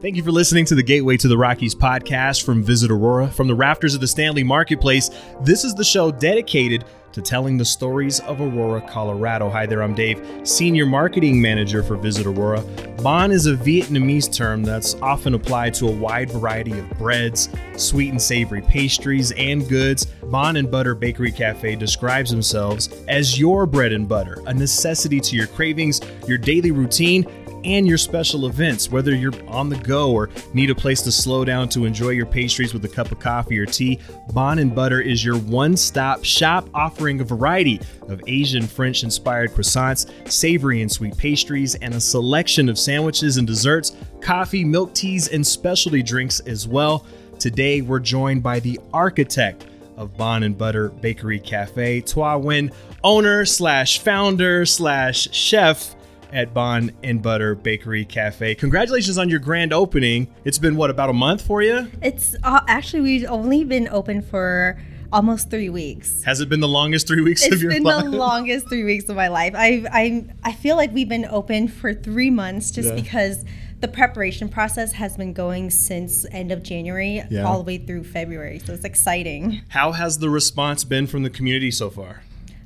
Thank you for listening to the Gateway to the Rockies podcast from Visit Aurora. From the rafters of the Stanley Marketplace, this is the show dedicated to telling the stories of Aurora, Colorado. Hi there, I'm Dave, Senior Marketing Manager for Visit Aurora. Bánh is a Vietnamese term that's often applied to a wide variety of breads, sweet and savory pastries, and goods. Bánh and Butter Bakery Cafe describes themselves as your bread and butter, a necessity to your cravings, your daily routine, and your special events, whether you're on the go or need a place to slow down to enjoy your pastries with a cup of coffee or tea. Bánh and Butter is your one stop shop offering a variety of Asian French inspired croissants, savory and sweet pastries, and a selection of sandwiches and desserts, coffee, milk teas, and specialty drinks as well. Today, we're joined by the architect of Bánh and Butter Bakery Cafe, Thoa Nguyen, owner slash founder slash chef at Bánh and Butter Bakery Cafe. Congratulations on your grand opening. It's been what about a month for you? It's uh, actually we've only been open for almost three weeks. Has it been the longest three weeks it's of your life? It's been the longest three weeks of my life. I I I feel like we've been open for three months just yeah. because the preparation process has been going since end of January yeah. all the way through February. So it's exciting. How has the response been from the community so far?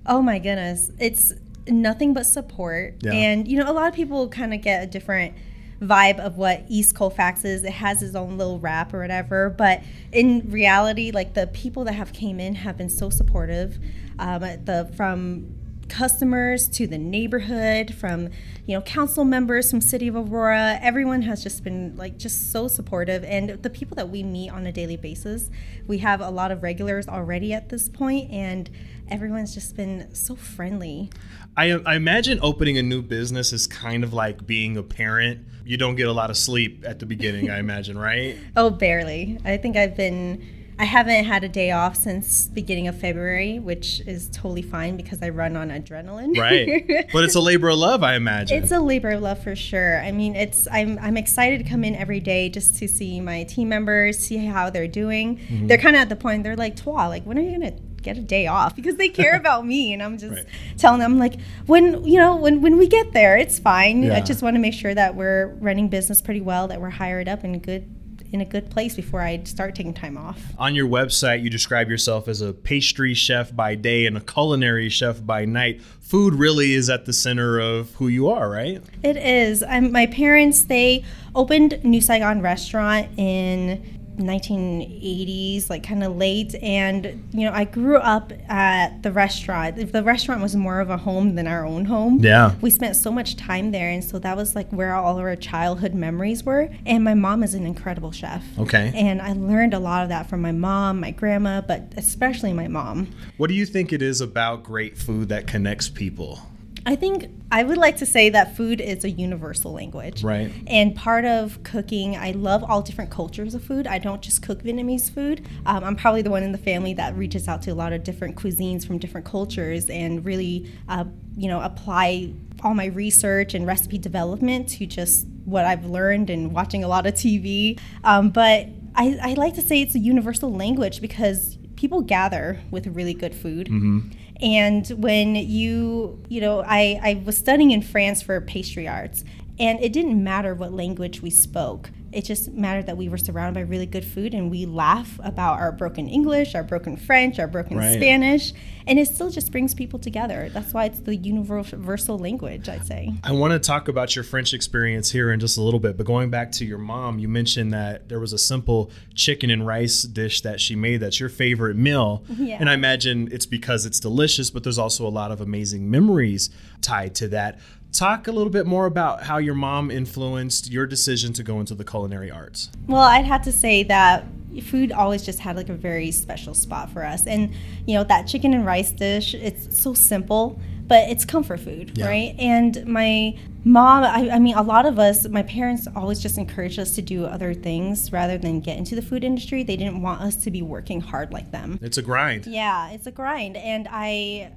Oh my goodness. It's nothing but support. Yeah. And you know, a lot of people kind of get a different vibe of what East Colfax is. It has its own little rap or whatever, but in reality, like the people that have came in have been so supportive. Um, the from customers to the neighborhood, from you know council members from City of Aurora, everyone has just been like just so supportive. And the people that we meet on a daily basis, we have a lot of regulars already at this point, and everyone's just been so friendly. I, I imagine opening a new business is kind of like being a parent. You don't get a lot of sleep at the beginning, I imagine, right? Oh, barely. I think I've been I haven't had a day off since beginning of February, which is totally fine because I run on adrenaline. Right. but it's a labor of love, I imagine. It's a labor of love for sure. I mean, it's I'm I'm excited to come in every day just to see my team members, see how they're doing. Mm-hmm. They're kind of at the point they're like, "Thoa, like when are you going to get a day off because they care about me and i'm just right. telling them like when you know when when we get there it's fine yeah. i just want to make sure that we're running business pretty well that we're hired up and good in a good place before I start taking time off. On your website, you describe yourself as a pastry chef by day and a culinary chef by night. Food really is at the center of who you are, right? It is. I'm, my parents, they opened New Saigon Restaurant in 1980s, like kind of late. And, you know, I grew up at the restaurant. The restaurant was more of a home than our own home. Yeah. We spent so much time there. And so that was like where all of our childhood memories were. And my mom is an incredible chef. Okay. And I learned a lot of that from my mom, my grandma, but especially my mom. What do you think it is about great food that connects people? I think I would like to say that food is a universal language. Right. And part of cooking, I love all different cultures of food. I don't just cook Vietnamese food. Um, I'm probably the one in the family that reaches out to a lot of different cuisines from different cultures and really, uh, you know, apply all my research and recipe development to just what I've learned and watching a lot of TV. Um, but I, I like to say it's a universal language because people gather with really good food. Mm-hmm and when you, you know, I, I was studying in France for pastry arts, and it didn't matter what language we spoke. It just mattered that we were surrounded by really good food and we laugh about our broken English, our broken French, our broken right. Spanish, and it still just brings people together. That's why it's the universal language, I'd say. I want to talk about your French experience here in just a little bit, but going back to your mom, you mentioned that there was a simple chicken and rice dish that she made that's your favorite meal. Yeah. And I imagine it's because it's delicious, but there's also a lot of amazing memories tied to that. Talk a little bit more about how your mom influenced your decision to go into the culinary arts. Well, I'd have to say that food always just had like a very special spot for us. And, you know, that chicken and rice dish, it's so simple, but it's comfort food, yeah. right? And my mom, I, I, mean, a lot of us, my parents always just encouraged us to do other things rather than get into the food industry. They didn't want us to be working hard like them. It's a grind. Yeah, it's a grind. And I,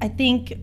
I think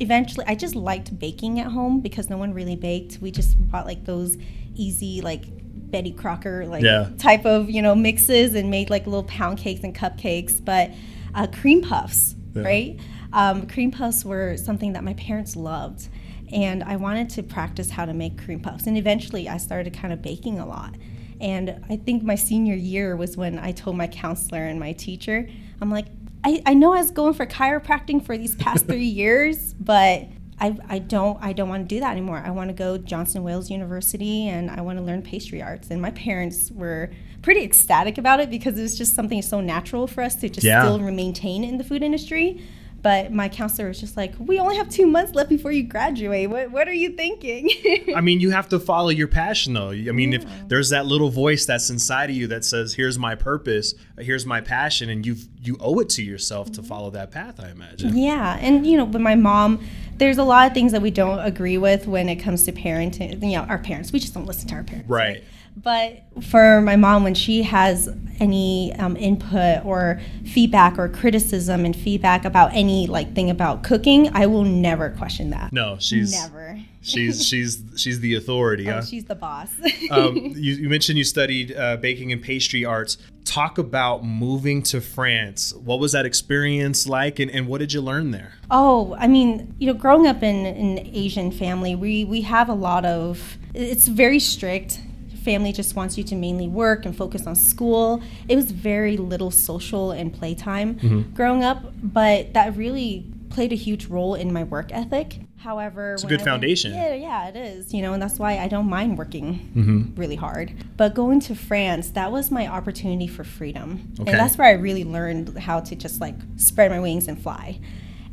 eventually I just liked baking at home because no one really baked. We just bought like those easy like Betty Crocker like yeah. type of you know mixes and made like little pound cakes and cupcakes. But uh, cream puffs, yeah. right? Um, cream puffs were something that my parents loved. and I wanted to practice how to make cream puffs. And eventually, I started kind of baking a lot. And I think my senior year was when I told my counselor and my teacher, I'm like, I, I know I was going for chiropractic for these past three years, but I, I don't I don't want to do that anymore. I want to go Johnson Wales University and I want to learn pastry arts. And my parents were pretty ecstatic about it because it was just something so natural for us to just Yeah. still maintain in the food industry. But my counselor was just like, "We only have two months left before you graduate. What what are you thinking?" I mean, you have to follow your passion, though. I mean, if there's that little voice that's inside of you that says, "Here's my purpose, here's my passion," and you you owe it to yourself to follow that path. I imagine. Yeah, and you know, but my mom, there's a lot of things that we don't agree with when it comes to parenting. You know, our parents, we just don't listen to our parents. Right. But for my mom, when she has any um, input or feedback or criticism and feedback about any like thing about cooking, I will never question that. No, she's never. she's she's she's the authority. Oh, huh? she's the boss. um, you, you mentioned you studied uh, baking and pastry arts. Talk about moving to France. What was that experience like, and, and what did you learn there? Oh, I mean, you know, growing up in an Asian family, we we have a lot of. It's very strict. Family just wants you to mainly work and focus on school. It was very little social and playtime mm-hmm. growing up, but that really played a huge role in my work ethic. However, It's a good I went- foundation. yeah, yeah, it is. You know, and that's why I don't mind working mm-hmm. really hard. But going to France, that was my opportunity for freedom, Okay. and that's where I really learned how to just like spread my wings and fly.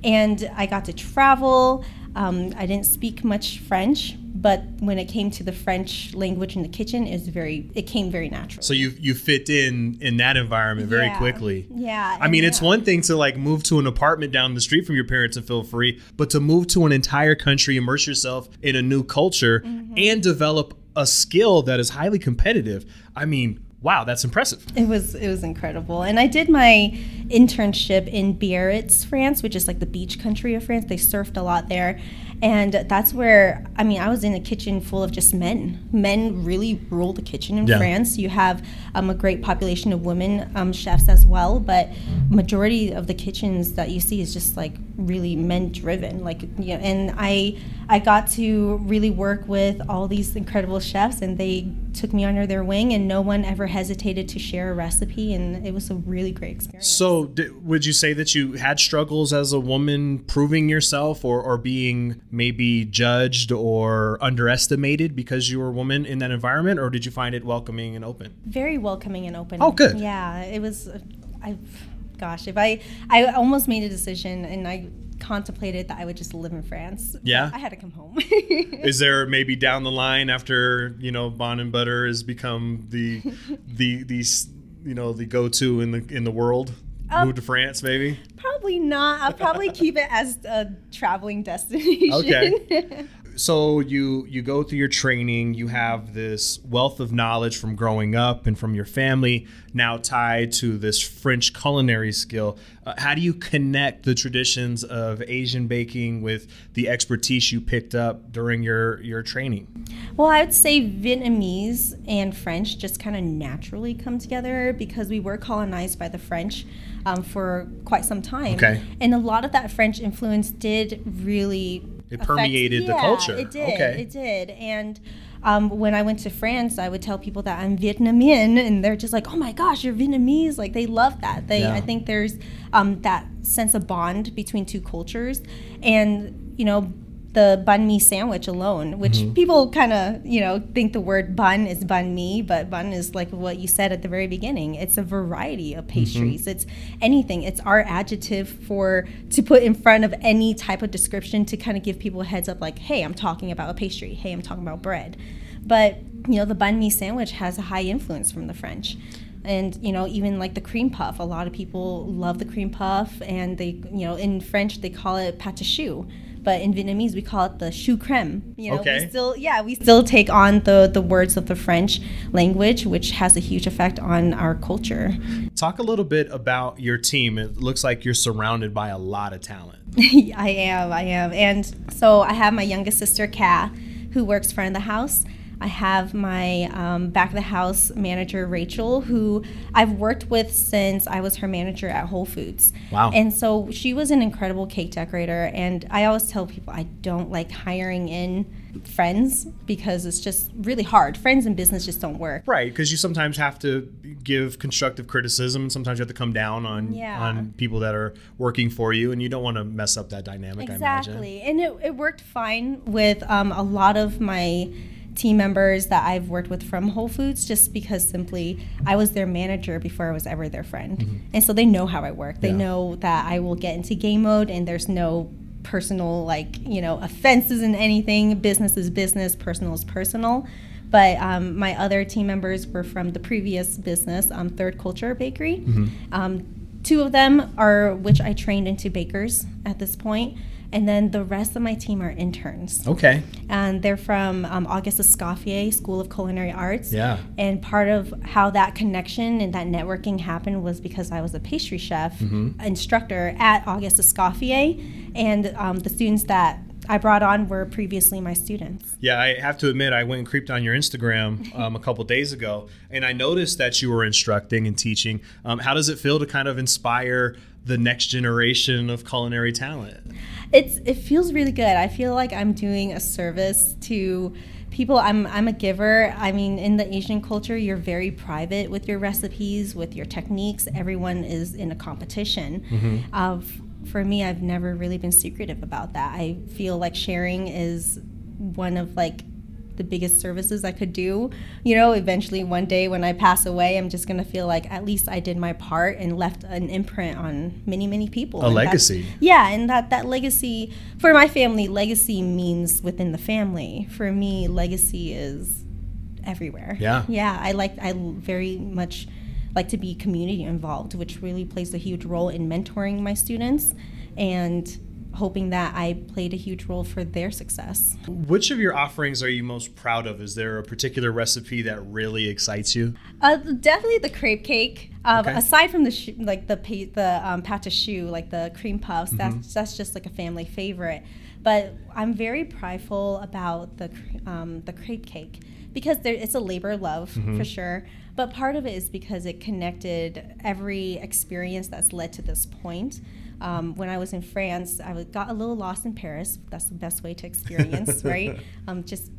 And I got to travel. Um, I didn't speak much French, but when it came to the French language in the kitchen, it was very. It came very natural. So you you fit in in that environment very Yeah. quickly. Yeah. I mean, and it's one thing to like move to an apartment down the street from your parents and feel free, but to move to an entire country, immerse yourself in a new culture, Mm-hmm. and develop a skill that is highly competitive. I mean, wow, that's impressive. It was it was incredible, and I did my internship in Biarritz, France, which is like the beach country of France. They surfed a lot there, and that's where I mean I was in a kitchen full of just men. Men really rule the kitchen in Yeah. France. You have um, a great population of women um, chefs as well, but majority of the kitchens that you see is just like really men driven. Like you know, and I I got to really work with all these incredible chefs, and they took me under their wing, and no one ever hesitated to share a recipe, and it was a really great experience. So, d- would you say that you had struggles as a woman proving yourself or, or being maybe judged or underestimated because you were a woman in that environment, or did you find it welcoming and open? very welcoming and open. Oh, good. Yeah, it was. I, gosh, if I I almost made a decision, and I contemplated that I would just live in France. Yeah? I had to come home. Is there maybe down the line after you know Bánh and Butter has become the the these you know the go to in the in the world? Um, Move to France, maybe. Probably not. I'll probably keep it as a traveling destination. Okay. so you you go through your training you have this wealth of knowledge from growing up and from your family now tied to this french culinary skill uh, how do you connect the traditions of asian baking with the expertise you picked up during your your training Well, I would say Vietnamese and French just kind of naturally come together because we were colonized by the French um, for quite some time. Okay. And a lot of that French influence did really. It affect- permeated the Yeah, culture. It did. Okay. It did. And um, when I went to France, I would tell people that I'm Vietnamese, and they're just like, "Oh my gosh, you're Vietnamese!" Like they love that. They, Yeah. I think there's um, that sense of bond between two cultures, and you know, the bánh mì sandwich alone, which Mm-hmm. people kind of you know think the word bánh is bánh mì, but bánh is like what you said at the very beginning. It's a variety of pastries. Mm-hmm. It's anything. It's our adjective for to put in front of any type of description to kind of give people a heads up, like, hey, I'm talking about a pastry. Hey, I'm talking about bread. But you know, the bánh mì sandwich has a high influence from the French. And you know, even like the cream puff, a lot of people love the cream puff, and they, you know, in French they call it pâte à choux, but in Vietnamese we call it the choux crème. You know, Okay. we still, yeah, we still take on the the words of the French language, which has a huge effect on our culture. talk a little bit about your team it looks like you're surrounded by a lot of talent I am, I am, and so I have my youngest sister, Kat, who works front of the house. I have my um, back of the house manager, Rachel, who I've worked with since I was her manager at Whole Foods. Wow. And so she was an incredible cake decorator. And I always tell people I don't like hiring in friends because it's just really hard. Friends in business just don't work. Right, because you sometimes have to give constructive criticism, and sometimes you have to come down on Yeah. on people that are working for you, and you don't want to mess up that dynamic. I imagine. Exactly. And it, it worked fine with um, a lot of my team members that I've worked with from Whole Foods just because simply I was their manager before I was ever their friend. And so they know how I work. They Mm-hmm. Yeah. know that I will get into game mode and there's no personal like, you know, offenses in anything. Business is business, personal is personal. But um, my other team members were from the previous business, um, Third Culture Bakery. Mm-hmm. Um, two of them are which I trained into bakers at this point, and then the rest of my team are interns, Okay. and they're from um, Auguste Escoffier School of Culinary Arts. Yeah. And part of how that connection and that networking happened was because I was a pastry chef Mm-hmm. instructor at Auguste Escoffier, and um, the students that I brought on were previously my students. Yeah, I have to admit, I went and creeped on your Instagram um, a couple days ago, and I noticed that you were instructing and teaching. Um, how does it feel to kind of inspire the next generation of culinary talent? it's it feels really good. I feel like I'm doing a service to people. I'm I'm a giver. I mean, in the Asian culture, you're very private with your recipes, with your techniques. Everyone is in a competition. Of for me, I've never really been secretive about that. I feel like sharing is one of like the biggest services I could do. You know, eventually one day when I pass away, I'm just gonna feel like at least I did my part and left an imprint on many, many people. A And legacy. yeah, and that that legacy for my family, legacy means within the family. For me, legacy is everywhere. Yeah. Yeah, I like I very much like to be community involved, which really plays a huge role in mentoring my students and hoping that I played a huge role for their success. Which of your offerings are you most proud of? Is there a particular recipe that really excites you? Uh, definitely the crepe cake. Uh, Okay. Aside from the sh- like the pa- the um, pâte choux, like the cream puffs, that's that's just like a family favorite. But I'm very prideful about the um, the crepe cake because there, it's a labor of love for sure. But part of it is because it connected every experience that's led to this point. Um, when I was in France, I got a little lost in Paris. That's the best way to experience, right? Um, just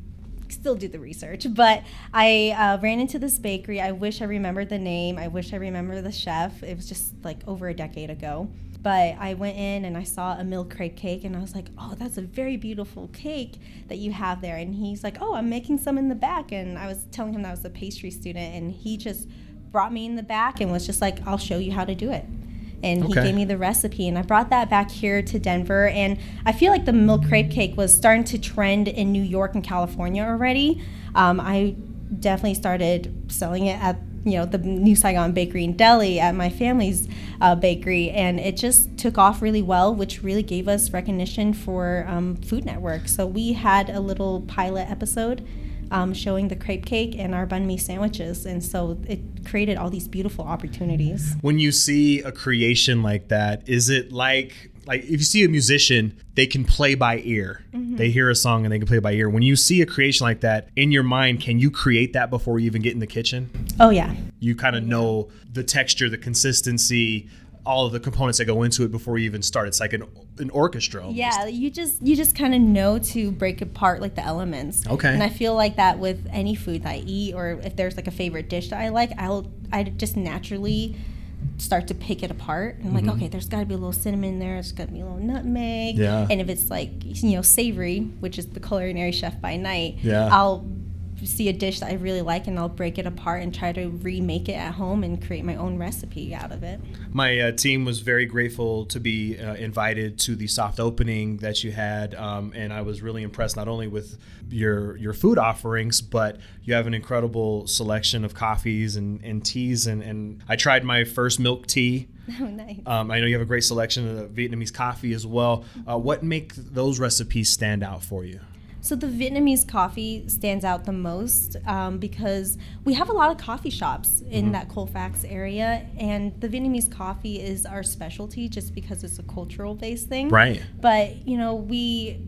still do the research. But I uh, ran into this bakery. I wish I remembered the name. I wish I remember the chef. It was just like over a decade ago. But I went in and I saw a milk crepe cake and I was like, oh, that's a very beautiful cake that you have there. And he's like, oh, I'm making some in the back. And I was telling him that I was a pastry student and he just brought me in the back and was just like, I'll show you how to do it. And he Okay. gave me the recipe and I brought that back here to Denver and I feel like the milk crepe cake was starting to trend in New York and California already. Um, I definitely started selling it at you know the New Saigon Bakery in Delhi at my family's uh, bakery and it just took off really well which really gave us recognition for um, Food Network. So we had a little pilot episode um, showing the crepe cake and our bánh mì sandwiches and so it created all these beautiful opportunities. When you see a creation like that, is it like like if you see a musician, they can play by ear. They hear a song and they can play by ear. When you see a creation like that in your mind, can you create that before you even get in the kitchen? Oh yeah. You kind of know the texture, the consistency, all of the components that go into it before you even start. It's like an an orchestra. almost. Yeah, you just you just kind of know to break apart like the elements. Okay. And I feel like that with any food that I eat, or if there's like a favorite dish that I like, I'll I just naturally start to pick it apart. And I'm Mm-hmm. like, okay, there's got to be a little cinnamon in there. There's got to be a little nutmeg. Yeah. And if it's like you know savory, which is the culinary chef by night, Yeah. I'll see a dish that I really like and I'll break it apart and try to remake it at home and create my own recipe out of it. My uh, team was very grateful to be uh, invited to the soft opening that you had, um, and I was really impressed not only with your your food offerings, but you have an incredible selection of coffees and, and teas. And, and I tried my first milk tea. Oh, nice. Um, I know you have a great selection of Vietnamese coffee as well. Uh, what make those recipes stand out for you? So the Vietnamese coffee stands out the most um, because we have a lot of coffee shops in that Colfax area, and the Vietnamese coffee is our specialty just because it's a cultural based thing. Right. But you know, we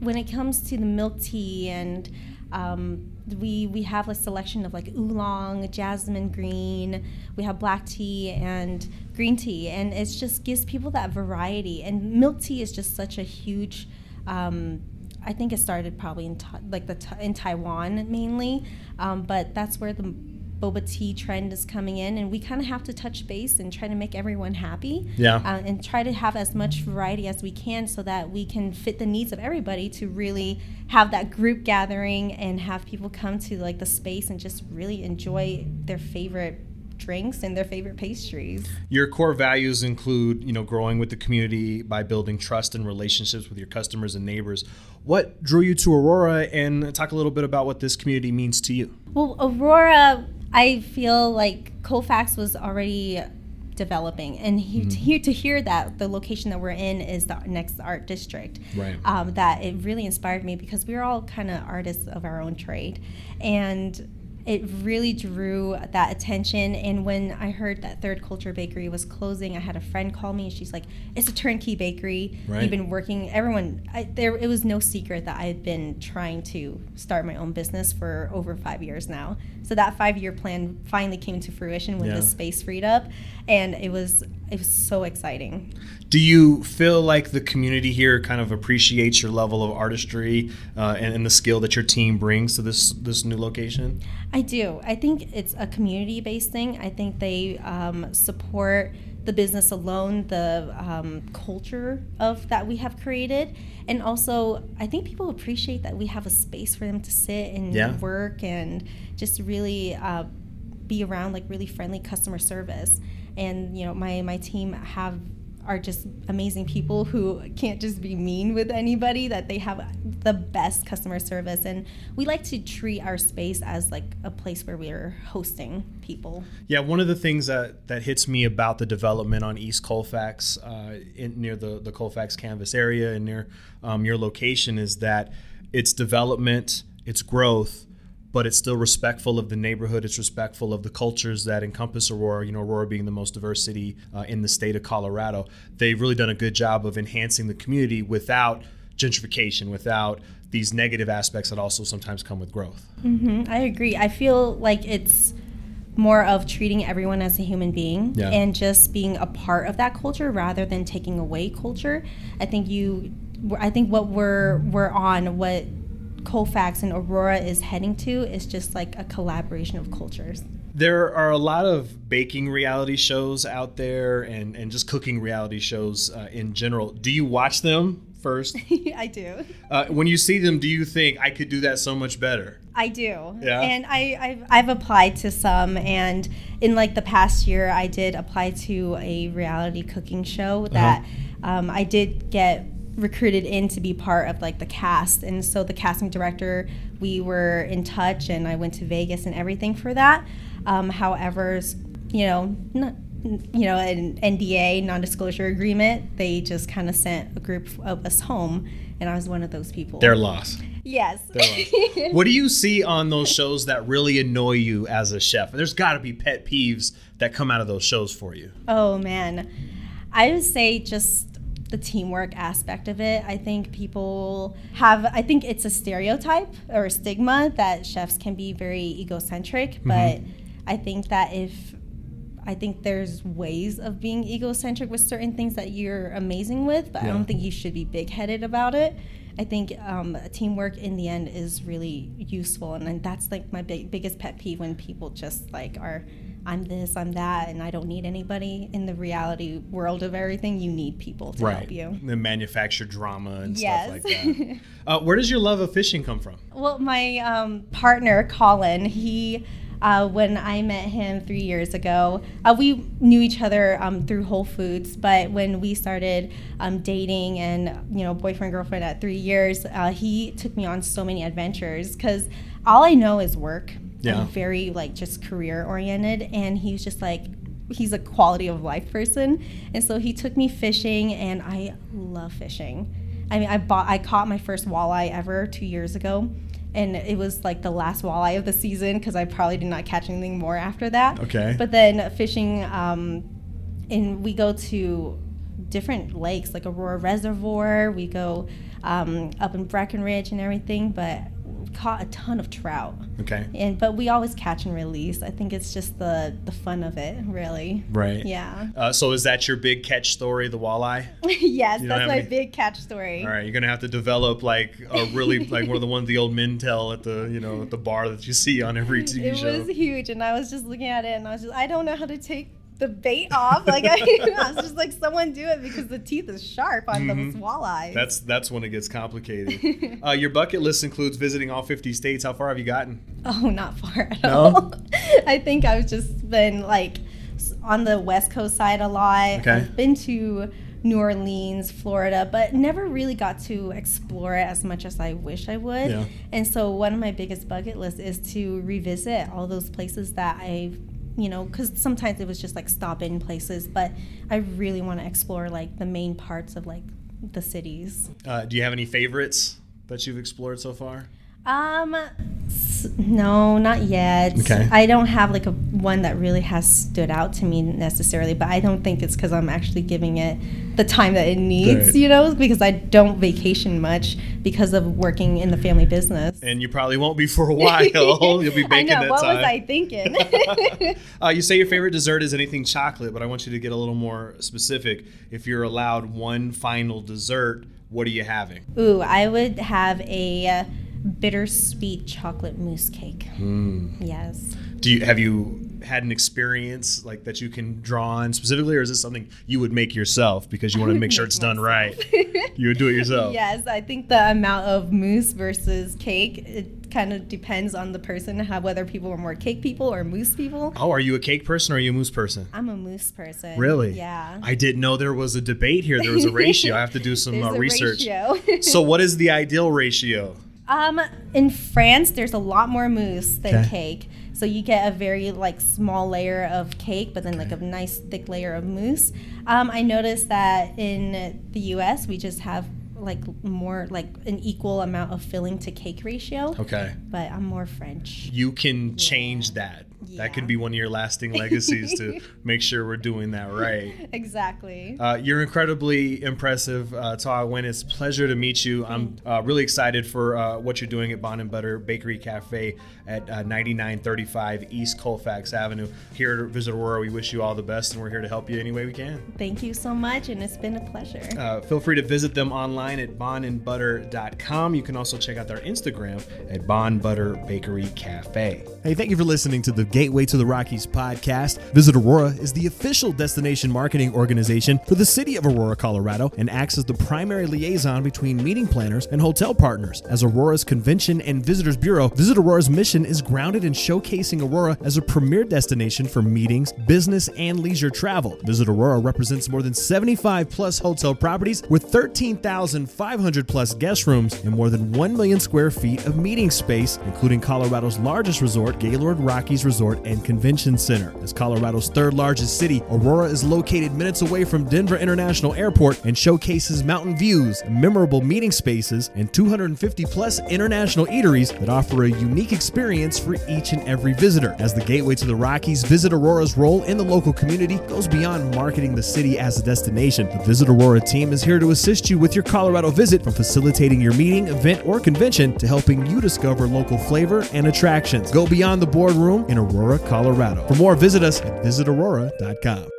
when it comes to the milk tea and um, we we have a selection of like oolong, jasmine green. We have black tea and green tea, and it just gives people that variety. And milk tea is just such a huge. Um, I think it started probably in like the in Taiwan mainly, um, but that's where the boba tea trend is coming in, and we kind of have to touch base and try to make everyone happy. Yeah. Uh, and try to have as much variety as we can so that we can fit the needs of everybody to really have that group gathering and have people come to like the space and just really enjoy their favorite drinks and their favorite pastries. Your core values include, you know, growing with the community by building trust and relationships with your customers and neighbors. What drew you to Aurora and talk a little bit about what this community means to you? Well, Aurora, I feel like Colfax was already developing and he, mm-hmm. to, hear, to hear that the location that we're in is the next art district right um, that it really inspired me because we're all kind of artists of our own trade and it really drew that attention. And when I heard that Third Culture Bakery was closing, I had a friend call me and she's like, "It's a turnkey bakery. Right. You've been working. Everyone, I, there. It was no secret that I had been trying to start my own business for over five years now. So that five-year plan finally came to fruition when yeah. the space freed up, and it was it was so exciting. Do you feel like the community here kind of appreciates your level of artistry uh, and, and, the skill that your team brings to this this new location? I do. I think it's a community based thing. I think they um, support the business alone, the um, culture of that we have created, and also I think people appreciate that we have a space for them to sit and yeah. work and just really uh, be around like really friendly customer service and you know my my team have are just amazing people who can't just be mean with anybody that they have the best customer service. And we like to treat our space as like a place where we're hosting people. Yeah one of the things that that hits me about the development on east colfax uh, in, near the the colfax canvas area and near um, your location is that its development its growth but it's still respectful of the neighborhood. It's respectful of the cultures that encompass Aurora. You know, Aurora being the most diverse city uh, in the state of Colorado. They've really done a good job of enhancing the community without gentrification, without these negative aspects that also sometimes come with growth. Mm-hmm. I agree. I feel like it's more of treating everyone as a human being yeah. and just being a part of that culture rather than taking away culture. I think you I think what we're we're on what Colfax and Aurora is heading to is just like a collaboration of cultures. There are a lot of baking reality shows out there and, and just cooking reality shows uh, in general. Do you watch them first? I do. Uh, when you see them, do you think I could do that so much better? I do. Yeah. And I, I've, I've applied to some, and in like the past year, I did apply to a reality cooking show that uh-huh. um, I did get recruited in to be part of like the cast. And so the casting director we were in touch and i went to vegas and everything for that. Um, however you know not, you know an nda non-disclosure agreement they just kind of sent a group of us home and i was one of those people. They're lost. Yes. What do you see on those shows that really annoy you as a chef? There's got to be pet peeves that come out of those shows for you. Oh man. I would say just the teamwork aspect of it. I think people have, I think it's a stereotype or a stigma that chefs can be very egocentric, mm-hmm. but I think that if, I think there's ways of being egocentric with certain things that you're amazing with, but yeah. I don't think you should be big headed about it. I think um, teamwork in the end is really useful, and, that's like my big, biggest pet peeve when people just like are I'm this, I'm that, and I don't need anybody. In the reality world of everything, you need people to right. help you. The manufactured drama and yes. stuff like that. uh, where does your love of fishing come from? Well, my um, partner, Colin, he. Uh, when I met him three years ago. Uh, we knew each other um, through Whole Foods, but when we started um, dating and you know boyfriend girlfriend at three years, uh, he took me on so many adventures because all I know is work yeah. and very like just career oriented. And he was just like, he's a quality of life person. And so he took me fishing, and I love fishing. I mean, I bought, I caught my first walleye ever two years ago. And it was like the last walleye of the season because I probably did not catch anything more after that. Okay. But then fishing, um, and we go to different lakes like Aurora Reservoir. We go um, up in Breckenridge and everything. But caught a ton of trout. Okay. And but we always catch and release. I think it's just the the fun of it, really. Right. Yeah. Uh, so is that your big catch story, the walleye? yes, that's my any- big catch story. All right, you're gonna have to develop like a really like one of the ones the old men tell at the you know at the bar that you see on every TV It show. It was huge, and I was just looking at it, and I was just, I don't know how to take the bait off. Like I, I was just like, someone do it because the teeth is sharp on those walleyes. Mm-hmm. That's that's when it gets complicated. uh, your bucket list includes visiting all 50 states. How far have you gotten? Oh, not far at No? all. I think I've just been like on the West Coast side a lot. Okay. I've been to New Orleans, Florida, but never really got to explore it as much as I wish I would. Yeah. And so one of my biggest bucket lists is to revisit all those places that I've you know, because sometimes it was just like stop in places, but I really want to explore like the main parts of like the cities. Uh, do you have any favorites that you've explored so far? Um, no, not yet. Okay. I don't have like a one that really has stood out to me necessarily, but I don't think it's because I'm actually giving it the time that it needs, Right. you know, because I don't vacation much because of working in the family business. And you probably won't be for a while. You'll be I know. that What time. was I thinking? uh, you say your favorite dessert is anything chocolate, but I want you to get a little more specific. If you're allowed one final dessert, what are you having? Ooh, I would have a uh, bittersweet chocolate mousse cake. Hmm. Yes. Do you have you had an experience like that you can draw on specifically, or is this something you would make yourself because you want to make sure it's done right? You would do it yourself. Yes, I think the amount of mousse versus cake, it kind of depends on the person, how whether people are more cake people or mousse people. Oh, are you a cake person or are you a mousse person? I'm a mousse person. Really? Yeah. I didn't know there was a debate here. There was a ratio. I have to do some uh, research. so, what is the ideal ratio? Um, in France, there's a lot more mousse than Okay. cake. So you get a very like small layer of cake, but then like a nice thick layer of mousse. Um, I noticed that in the U.S. we just have like more like an equal amount of filling to cake ratio. Okay. But I'm more French. You can change that. That could be one of your lasting legacies to make sure we're doing that right. Exactly. Uh, you're incredibly impressive, uh, Thoa Nguyen. It's a pleasure to meet you. I'm uh, really excited for uh, what you're doing at Bond and Butter Bakery Cafe at uh, 9935 East Colfax Avenue. Here at Visit Aurora, we wish you all the best, and we're here to help you any way we can. Thank you so much, and it's been a pleasure. Uh, feel free to visit them online at bondandbutter.com. You can also check out their Instagram at Bond Butter Bakery Cafe. Hey, thank you for listening to the Gateway to the Rockies podcast. Visit Aurora is the official destination marketing organization for the city of Aurora, Colorado, and acts as the primary liaison between meeting planners and hotel partners. As Aurora's Convention and Visitors Bureau, Visit Aurora's mission is grounded in showcasing Aurora as a premier destination for meetings, business, and leisure travel. Visit Aurora represents more than 75 plus hotel properties with 13,500 plus guest rooms and more than 1 million square feet of meeting space, including Colorado's largest resort, Gaylord Rockies Resort and Convention Center. As Colorado's third largest city, Aurora is located minutes away from Denver International Airport and showcases mountain views, memorable meeting spaces, and 250 plus international eateries that offer a unique experience for each and every visitor. As the gateway to the Rockies, Visit Aurora's role in the local community goes beyond marketing the city as a destination. The Visit Aurora team is here to assist you with your Colorado visit from facilitating your meeting, event, or convention to helping you discover local flavor and attractions. Go beyond the boardroom in Aurora, Colorado. For more, visit us at visitaurora.com.